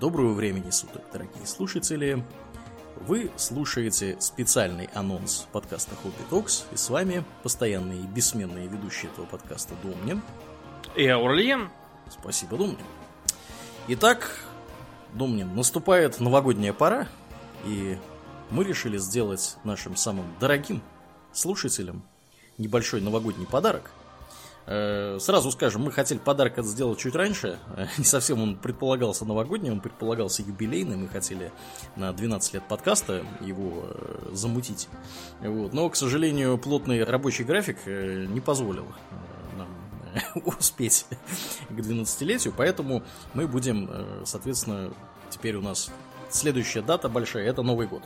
Доброго времени суток, дорогие слушатели. Вы слушаете специальный анонс подкаста Хобби Токс, и с вами постоянные и бессменные ведущие этого подкаста Домнин. И Аурлиен. Спасибо, Домнин. Итак, Домнин, наступает новогодняя пора, и мы решили сделать нашим самым дорогим слушателям небольшой новогодний подарок. Э, сразу скажем, мы хотели подарок этот сделать чуть раньше. Не совсем он предполагался новогодним, он предполагался юбилейным. Мы хотели на 12 лет подкаста его э, замутить. Вот. Но, к сожалению, плотный рабочий график э, не позволил нам успеть к 12-летию. Поэтому мы будем, соответственно, теперь у нас следующая дата большая, это Новый год.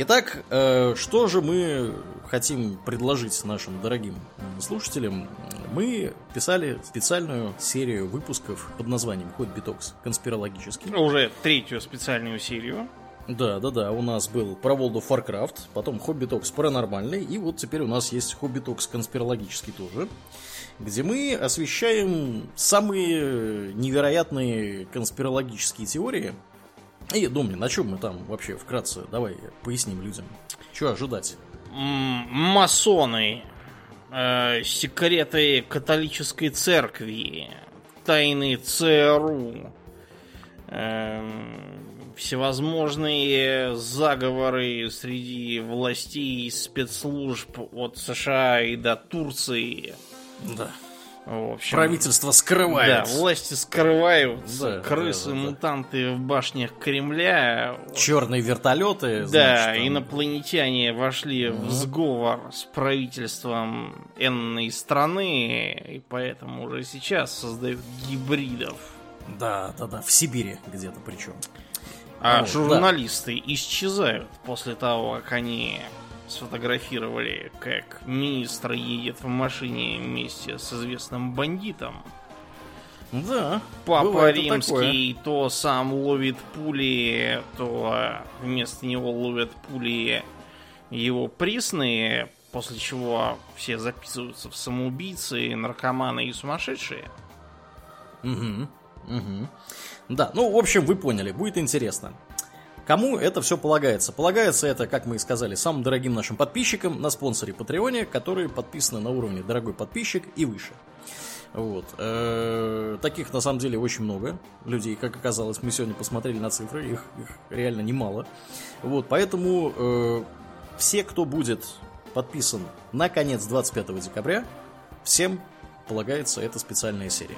Итак, э, что же мы хотим предложить нашим дорогим слушателям? Мы писали специальную серию выпусков под названием Hobby Talks конспирологический. Уже третью специальную серию. Да, да, да. У нас был про World of Warcraft, потом Hobby Talks паранормальный, и вот теперь у нас есть Hobby Talks конспирологический тоже, где мы освещаем самые невероятные конспирологические теории, и, Домнин, на чем мы там вообще вкратце, давай поясним людям, что ожидать? Масоны, э, секреты католической церкви, тайны ЦРУ, э, всевозможные заговоры среди властей и спецслужб от США и до Турции. Да. В общем, Правительство скрывает. Да, власти скрывают. Да, крысы, да, да, мутанты в башнях Кремля. Черные вертолеты. Да, значит, там... инопланетяне вошли угу. в сговор с правительством энной страны, и поэтому уже сейчас создают гибридов. Да, да, да, в Сибири где-то причем. А вот, журналисты да. исчезают после того, как они сфотографировали, как министр едет в машине вместе с известным бандитом. Да. Папа римский то сам ловит пули, то вместо него ловят пули его присные, после чего все записываются в самоубийцы, наркоманы и сумасшедшие. Угу. Угу. Да, ну, в общем, вы поняли, будет интересно. Кому это все полагается? Полагается это, как мы и сказали, самым дорогим нашим подписчикам на спонсоре Патреоне, которые подписаны на уровне дорогой подписчик и выше. Вот. Э-э- таких на самом деле очень много людей, как оказалось, мы сегодня посмотрели на цифры, их, их реально немало. Вот, поэтому э- все, кто будет подписан на конец 25 декабря, всем полагается эта специальная серия.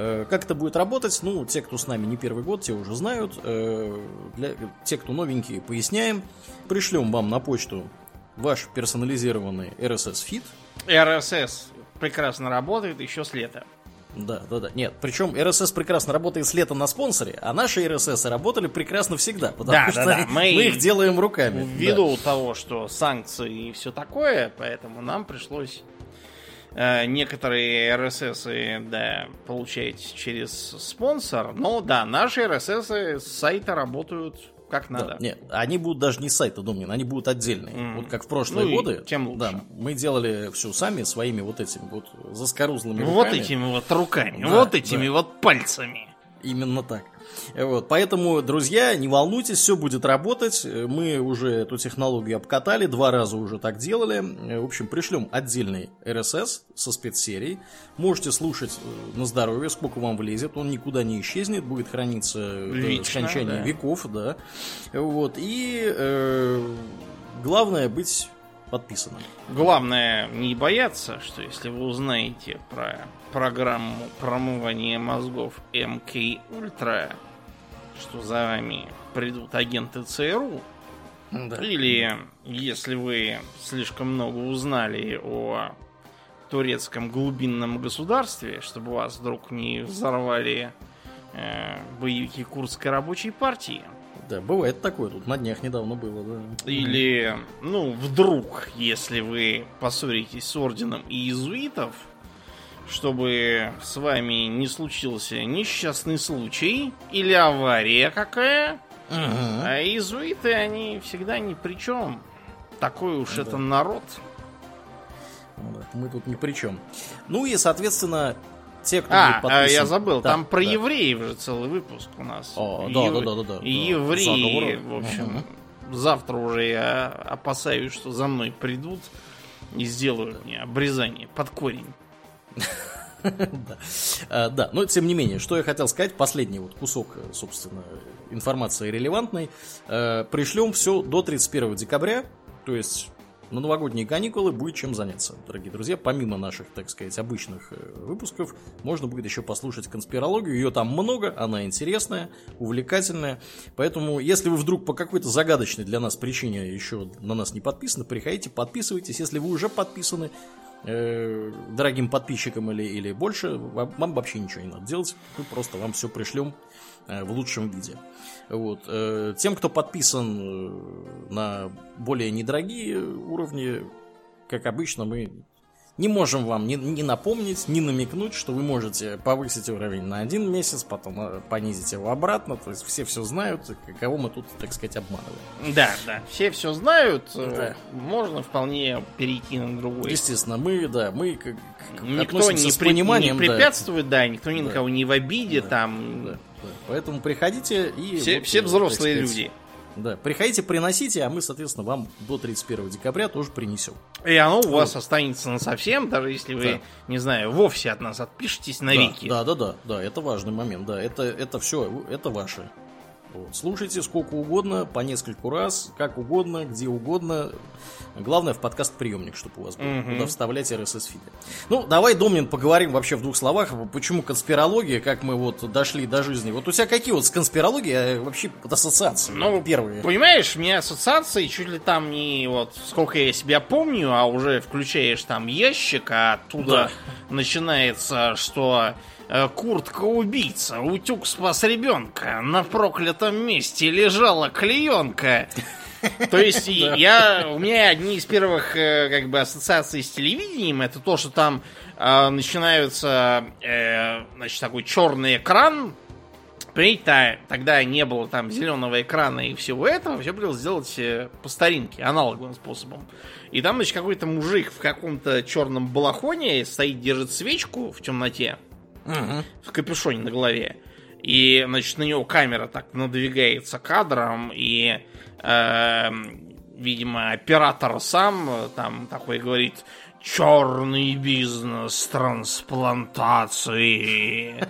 Э, как это будет работать? Ну, те, кто с нами не первый год, те уже знают. Э, для, те, кто новенькие, поясняем. Пришлем вам на почту ваш персонализированный RSS-фид. RSS прекрасно работает еще с лета. Да, да, да. Нет, причем RSS прекрасно работает с лета на спонсоре, а наши RSS работали прекрасно всегда, потому да, что да, да. Мы, мы их делаем руками. Ввиду да. того, что санкции и все такое, поэтому нам пришлось некоторые RSS, да, получаете через спонсор, но да, наши RSS с сайта работают как надо. Да, нет, они будут даже не с сайта Домнин, они будут отдельные. Mm. Вот как в прошлые ну, годы. Тем лучше. Да, мы делали все сами своими вот этими вот заскорузлыми руками. Вот этими вот руками, да, вот этими да. вот пальцами. Именно так. Вот, поэтому, друзья, не волнуйтесь, все будет работать. Мы уже эту технологию обкатали, два раза уже так делали. В общем, пришлем отдельный RSS со спецсерией. Можете слушать э, на здоровье, сколько вам влезет. Он никуда не исчезнет, будет храниться Лично, до скончания да. веков, да. Вот, и э, главное быть подписанным. Главное не бояться, что если вы узнаете про программу промывания мозгов МК Ультра, что за вами придут агенты ЦРУ, да. или если вы слишком много узнали о турецком глубинном государстве, чтобы вас вдруг не взорвали э, боевики Курдской рабочей партии. Да, бывает такое, тут на днях недавно было, да. Или, ну, вдруг, если вы поссоритесь с орденом иезуитов, чтобы с вами не случился несчастный случай или авария какая. Угу. А иезуиты, они всегда ни при чем. Такой уж да. это народ. Мы тут ни при чем. Ну и, соответственно, те, кто А, будет подписан... я забыл, Да, там про да. евреев же целый выпуск у нас. О, да, ев- да, да, да, да. Евреи, заговор. в общем, Мгм. завтра уже я опасаюсь, что за мной придут и сделают мне обрезание под корень. Да. А, Да, но тем не менее, что я хотел сказать, последний вот кусок, э, собственно, информации релевантной. Э, Пришлем все до 31 декабря, то есть на новогодние каникулы будет чем заняться, дорогие друзья. Помимо наших, так сказать, обычных э, выпусков, можно будет еще послушать конспирологию. Ее там много, она интересная, увлекательная. Поэтому, если вы вдруг по какой-то загадочной для нас причине еще на нас не подписаны, приходите, подписывайтесь. Если вы уже подписаны, э, дорогим подписчикам или, или больше, вам, вообще ничего не надо делать. Мы просто вам все пришлем э, в лучшем виде. Вот. э, Тем, кто подписан на более недорогие уровни, как обычно, мы не можем вам ни, ни напомнить, ни намекнуть, что вы можете повысить уровень на один месяц, потом э, понизить его обратно. То есть все все знают, кого мы тут, так сказать, обманываем. Да, да, все все знают, Да. э, можно вполне перейти на другой. Естественно, мы, да, мы как, Никто не, с при- пониманием, не да. препятствует, да, никто ни на Да. кого не в обиде, Да, там. Да, да. Поэтому приходите и... Все, вот, все взрослые сказать, люди. Да, приходите, приносите, а мы, соответственно, вам до 31 декабря тоже принесем. И оно у вас останется на совсем, даже если вы, Да. не знаю, вовсе от нас отпишетесь навеки. Да, да, да, да, это важный момент, да, это, это все, это ваше. Вот. Слушайте сколько угодно, по нескольку раз, как угодно, где угодно. Главное в подкаст-приемник, чтобы у вас был, Мгм. куда вставлять RSS-фиды. Ну, давай, Домнин, поговорим вообще в двух словах, почему конспирология, как мы вот дошли до жизни. Вот у тебя какие вот с конспирологией а, вообще вот ассоциации? Ну, первые. Понимаешь, у меня ассоциации чуть ли там не вот сколько я себя помню, а уже включаешь там ящик, а оттуда начинается, что э, куртка убийца, утюг спас ребенка, на проклятом месте лежала клеенка. То есть я, у меня одни из первых э, как бы ассоциаций с телевидением это то, что там э, начинаются э, значит такой черный экран, та- тогда не было там зеленого экрана и всего этого, все пришлось сделать по старинке, аналоговым способом. И там, значит, какой-то мужик в каком-то черном балахоне стоит, держит свечку в темноте, Мгм. в капюшоне на голове. И, значит, на него камера так надвигается кадром, и, эм, видимо, оператор сам э, там такой говорит черный бизнес трансплантации.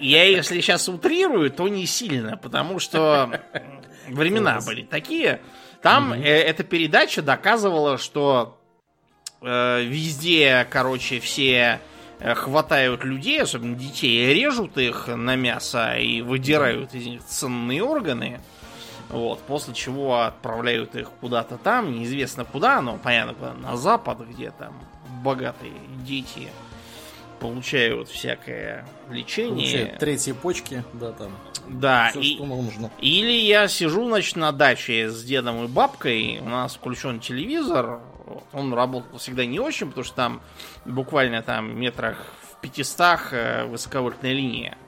Я, если сейчас утрирую, то не сильно, потому что времена были такие. Там э, эта передача доказывала, что э, везде, короче, все э, хватают людей, особенно детей, режут их на мясо и выдирают из них ценные органы. Вот, после чего отправляют их куда-то там, неизвестно куда, но понятно, куда, на запад, где там богатые дети получают всякое лечение. Получают третьи почки, да, там. Да, Все, и, что нужно. или я сижу, значит, на даче с дедом и бабкой, у нас включен телевизор, вот, он работал всегда не очень, потому что там буквально там метрах в 500 э, высоковольтная линия.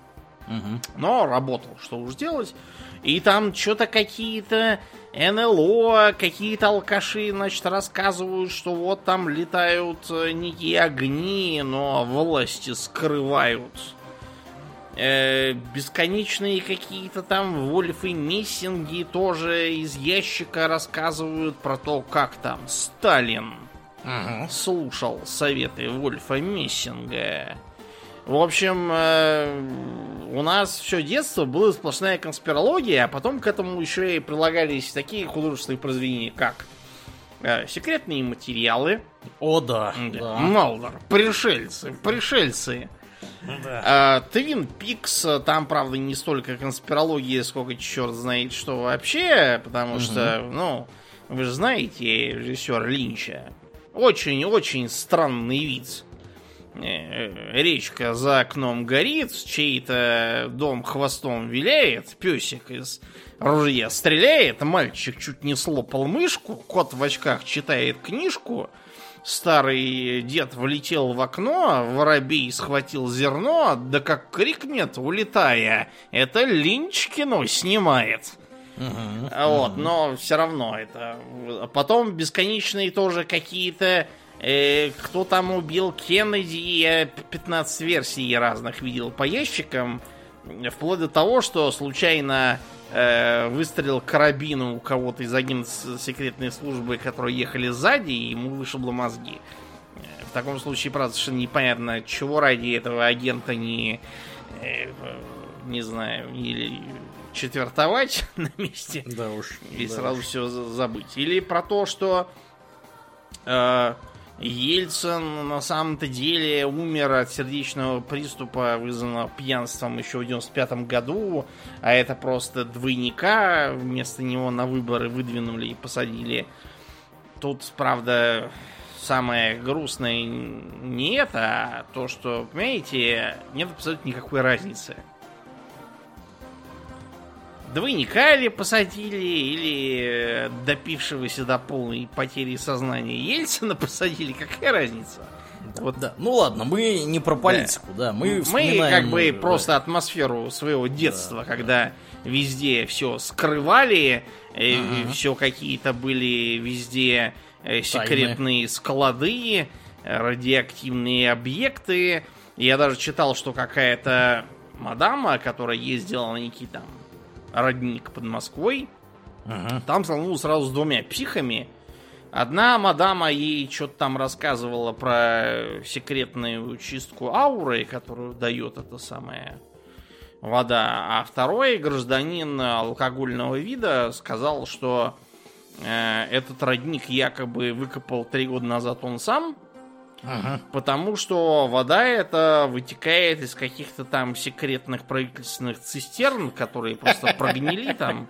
Мгм. Но работал, что уж делать. И там что-то какие-то НЛО, какие-то алкаши, значит, рассказывают, что вот там летают э, некие огни, но власти скрывают. Э, бесконечные какие-то там Вольфы Мессинги тоже из ящика рассказывают про то, как там Сталин Мгм. слушал советы Вольфа Мессинга. В общем, э, у нас все детство была сплошная конспирология, а потом к этому еще и прилагались такие художественные произведения, как э, секретные материалы, О, да. да. да. Малдор, пришельцы, пришельцы. Да. Твин Пикс, там, правда, не столько конспирологии, сколько черт знает что вообще, потому что, ну, вы же знаете режиссера Линча. Очень-очень странный вид. Э, Речка за окном горит, чей-то дом хвостом виляет, песик из ружья стреляет, мальчик чуть не слопал мышку, кот в очках читает книжку, старый дед влетел в окно, воробей схватил зерно, да как крикнет, улетая, это Линч кино снимает. Мгм. А Вот, но все равно это. Потом бесконечные тоже какие-то Э, кто там убил Кеннеди, я 15 версий разных видел по ящикам. Вплоть до того, что случайно э, выстрелил карабину у кого-то из агентов секретной службы, которые ехали сзади, и ему вышибло мозги. Э, в таком случае, правда, совершенно непонятно, чего ради этого агента не... Э, не знаю, или четвертовать на месте. Да уж. И да сразу уж. все забыть. Или про то, что э, Ельцин на самом-то деле умер от сердечного приступа, вызванного пьянством еще в 95 году, а это просто двойника вместо него на выборы выдвинули и посадили. Тут, правда, самое грустное не это, а то, что, понимаете, нет абсолютно никакой разницы. Двойника ли посадили, или э, допившегося до полной потери сознания Ельцина посадили, какая разница? Вот да. Ну ладно, мы не про политику, да. Мы, Мы вспоминаем, как бы э, просто атмосферу своего детства, когда везде все скрывали, все какие-то были везде э, секретные склады, э, радиоактивные объекты. Я даже читал, что какая-то мадама, которая ездила на некий там родник под Москвой, Мгм. там столкнулась сразу с двумя психами. Одна мадама ей что-то там рассказывала про секретную чистку ауры, которую дает эта самая вода. А второй гражданин алкогольного вида сказал, что э, этот родник якобы выкопал три года назад он сам, Мгм. потому что вода эта вытекает из каких-то там секретных правительственных цистерн, которые просто прогнили там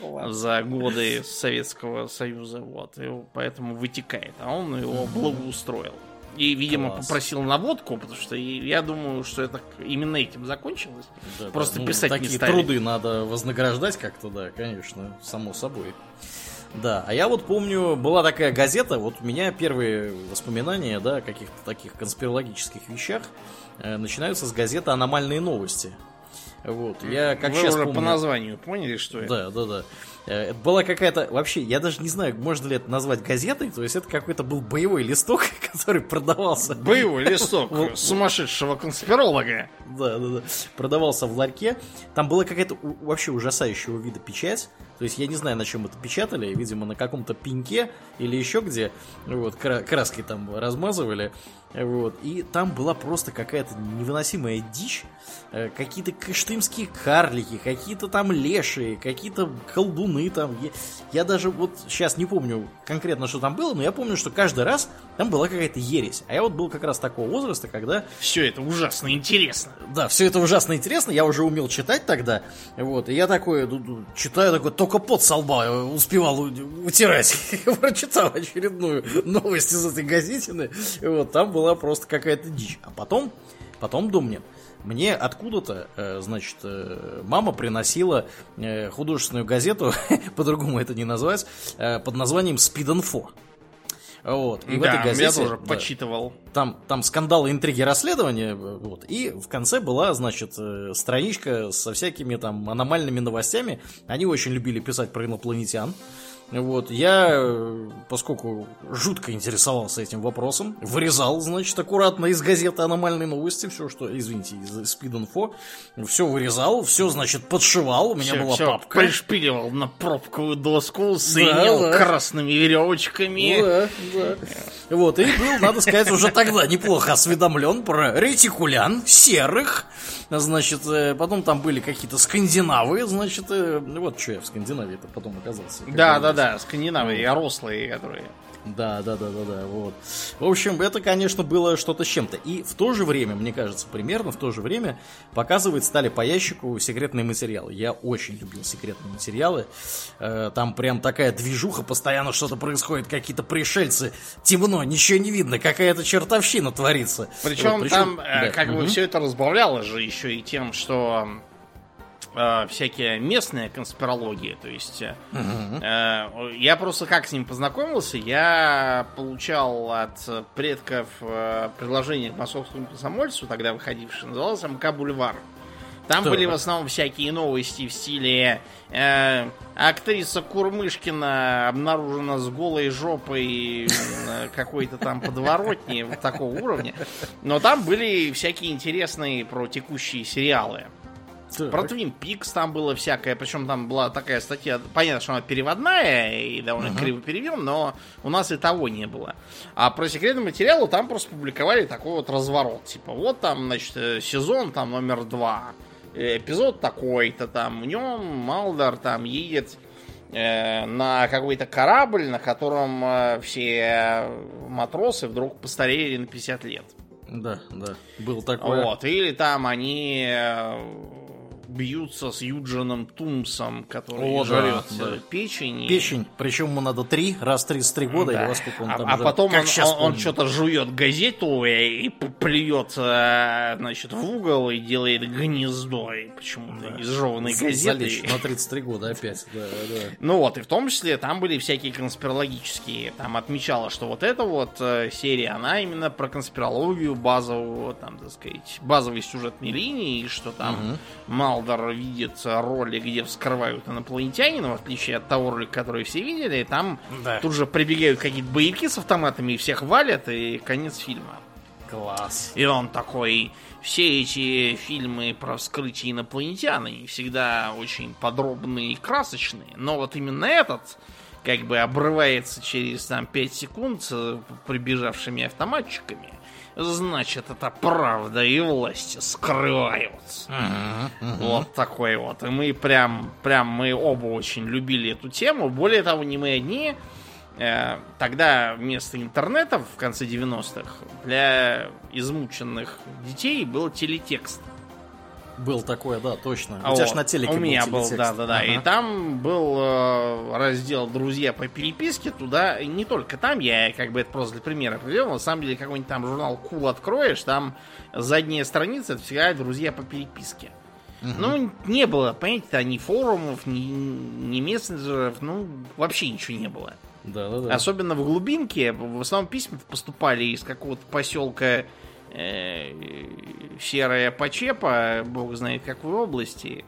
за годы Советского Союза, вот, и поэтому вытекает, а он его благоустроил. И, видимо, Класс. попросил наводку, потому что я думаю, что это именно этим закончилось. Да, да. Просто Ну, писать не такие стали. труды надо вознаграждать как-то, да, конечно, само собой. Да, а я вот помню, была такая газета, вот у меня первые воспоминания, да, о каких-то таких конспирологических вещах э, начинаются с газеты «Аномальные новости». Вот, я как Вы сейчас уже помню... по названию поняли, что это? Да, да, да. Э, Это была какая-то... Вообще, я даже не знаю, можно ли это назвать газетой. То есть это какой-то был боевой листок, который продавался. Боевой листок сумасшедшего конспиролога. Да, да, да. Продавался в ларьке. Там была какая-то вообще ужасающего вида печать. То есть я не знаю, на чем это печатали. Видимо, на каком-то пеньке или еще где. Вот, кра- краской там размазывали. Вот. И там была просто какая-то невыносимая дичь. Э, Какие-то кыштымские карлики, какие-то там лешие, какие-то колдуны там. Я, я даже вот сейчас не помню конкретно, что там было, но я помню, что каждый раз там была какая-то ересь. А я вот был как раз такого возраста, когда Все это ужасно интересно. да, все это ужасно интересно, я уже умел читать тогда, вот, и я ду- читаю, такой, только пот со лба э, успевал утирать, прочитал очередную новость из этой газетины, вот, там была просто какая-то дичь, а потом, потом думаю, мне откуда-то, э, значит, э, мама приносила э, художественную газету, по-другому это не назвать, э, под названием «Спид-инфо». Вот. И в да, этой газете... я тоже да, почитывал. там, там скандалы, интриги, расследования, вот, и в конце была, значит, страничка со всякими там аномальными новостями. Они очень любили писать про инопланетян. Вот, я, э, поскольку жутко интересовался этим вопросом, вырезал, значит, аккуратно из газеты аномальные новости, все, что, извините, из спид-инфо, все вырезал, все, значит, подшивал, у меня Всё- была всё папка. Пришпиливал на пробковую доску, соединил да. красными веревочками. Да, да. Вот, и был, надо сказать, уже тогда неплохо осведомлен про ретикулян, серых. Значит, э, потом там были какие-то скандинавы, значит, э, вот что я в Скандинавии это потом оказался. Да, да, да, скандинавы, а рослые, которые. Да, да, да, да, да, вот. В общем, это, конечно, было что-то с чем-то. И в то же время, мне кажется, примерно в то же время показывать стали по ящику секретные материалы. Я очень любил секретные материалы. Э, Там прям такая движуха, постоянно что-то происходит, какие-то пришельцы. Темно, ничего не видно, какая-то чертовщина творится. Причем, Вот, там э, да, как бы мгм. все это разбавляло же еще и тем, что э, всякие местные конспирологии, то есть э, э, я просто как с ним познакомился, я получал от предков э, предложение к московскому комсомольцу, тогда выходившее, называлось МК Бульвар. Там Так. были в основном всякие новости в стиле э, актриса Курмышкина обнаружена с голой жопой какой-то там подворотне вот такого уровня. Но там были всякие интересные про текущие сериалы. Так. Про Twin Peaks там было всякое, причем там была такая статья, понятно, что она переводная и довольно криво переведена, но у нас и того не было. А про секретный материал там просто публиковали такой вот разворот. Типа, вот там, значит, э, сезон там номер два, э, эпизод такой-то там, в нем Малдор там едет э, на какой-то корабль, на котором э, все матросы вдруг постарели на 50 лет. Да, да. Был такое. Вот, или там они бьются с Юджином Тумсом, который О, да, жрет да. э, печень. и- Печень, причем ему надо три, раз в 33 года, Да. или во сколько он а, там а жил. потом Как он, он, помню. что-то жует газету и, и плюет, э, значит, в угол и делает гнездо и почему-то Да. из жеванной газеты. залечь на 33 года опять. Да, да. Ну вот, и в том числе там были всякие конспирологические. Там отмечалось, что вот эта вот э, серия, она именно про конспирологию базового, там, так сказать, базовой сюжетной линии, и что там Мгм. Малдор видит роли, где вскрывают инопланетянина, в отличие от того ролика, который все видели, и там Да. тут же прибегают какие-то боевики с автоматами и всех валят, и конец фильма. Класс. И он такой, все эти фильмы про вскрытие инопланетян, они всегда очень подробные и красочные, но вот именно этот как бы обрывается через там 5 секунд с прибежавшими автоматчиками. Значит, это правда и власти скрываются. Вот такой вот. И мы прям, прям мы оба очень любили эту тему. Более того, не мы одни. Э, Тогда вместо интернета в конце 90-х для измученных детей был телетекст. Был такое, да, точно. А У тебя вот, ж на телеке У меня был, да, да, да. И Ага. там был э, раздел «Друзья по переписке». Туда, и не только там, я как бы это просто для примера привел. На самом деле, какой-нибудь там журнал Кул откроешь, там задняя страница, это всегда «Друзья по переписке». Ну, не было, понимаете, ни форумов, ни, ни мессенджеров, ну, вообще ничего не было. Да, да, да. Особенно в глубинке, в основном письма поступали из какого-то поселка Серая Почепа, бог знает какой области.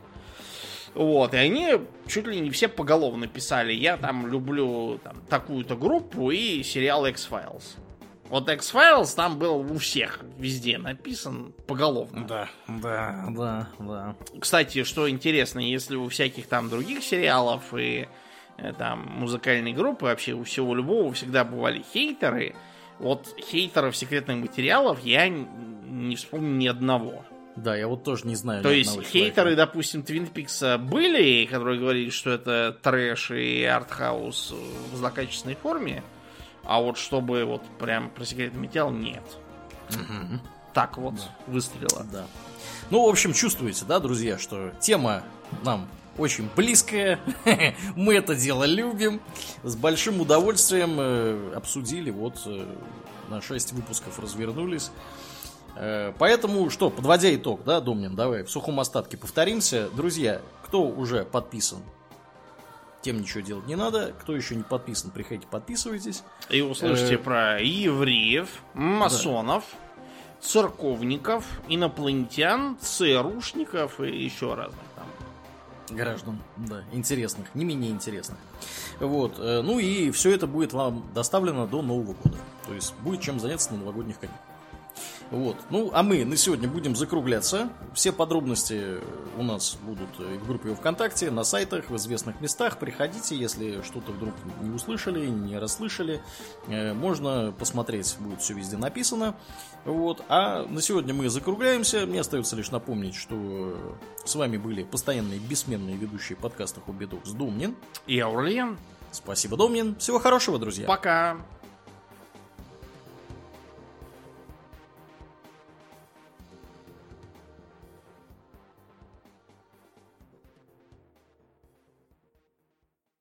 Вот, и они чуть ли не все поголовно писали. Я там люблю там, такую-то группу и сериал X-Files. Вот X-Files там был у всех везде написан поголовно. Да, да, да, да. Кстати, что интересно, если у всяких там других сериалов и э, там музыкальной группы, вообще у всего любого всегда бывали хейтеры, вот хейтеров секретных материалов я не вспомню ни одного. Да, я вот тоже не знаю. То есть хейтеры, человека. допустим, Твин Пикса были, которые говорили, что это трэш и артхаус в злокачественной форме, а вот чтобы вот прям про секретный материал нет. Мгм. Так вот выстрела. Да. Ну, в общем, чувствуете, да, друзья, что тема нам очень близкая. Мы это дело любим. С большим удовольствием э, обсудили. Вот э, на 6 выпусков развернулись. Э, Поэтому, что, подводя итог, да, Домнин, давай в сухом остатке повторимся. Друзья, кто уже подписан, тем ничего делать не надо. Кто еще не подписан, приходите, подписывайтесь. И услышите про евреев, масонов, церковников, инопланетян, ЦРУшников и еще разных там. Граждан, да, интересных, не менее интересных. Вот, э, ну и все это будет вам доставлено до Нового года. То есть будет чем заняться на новогодних каникулах. Вот. Ну, а мы на сегодня будем закругляться. Все подробности у нас будут в группе ВКонтакте, на сайтах, в известных местах. Приходите, если что-то вдруг не услышали, не расслышали. Э, Можно посмотреть, будет все везде написано. Вот. А на сегодня мы закругляемся. Мне остается лишь напомнить, что с вами были постоянные бессменные ведущие подкаста Хоббидок с Думнин. И Аурлиен. Спасибо, Домнин. Всего хорошего, друзья. Пока.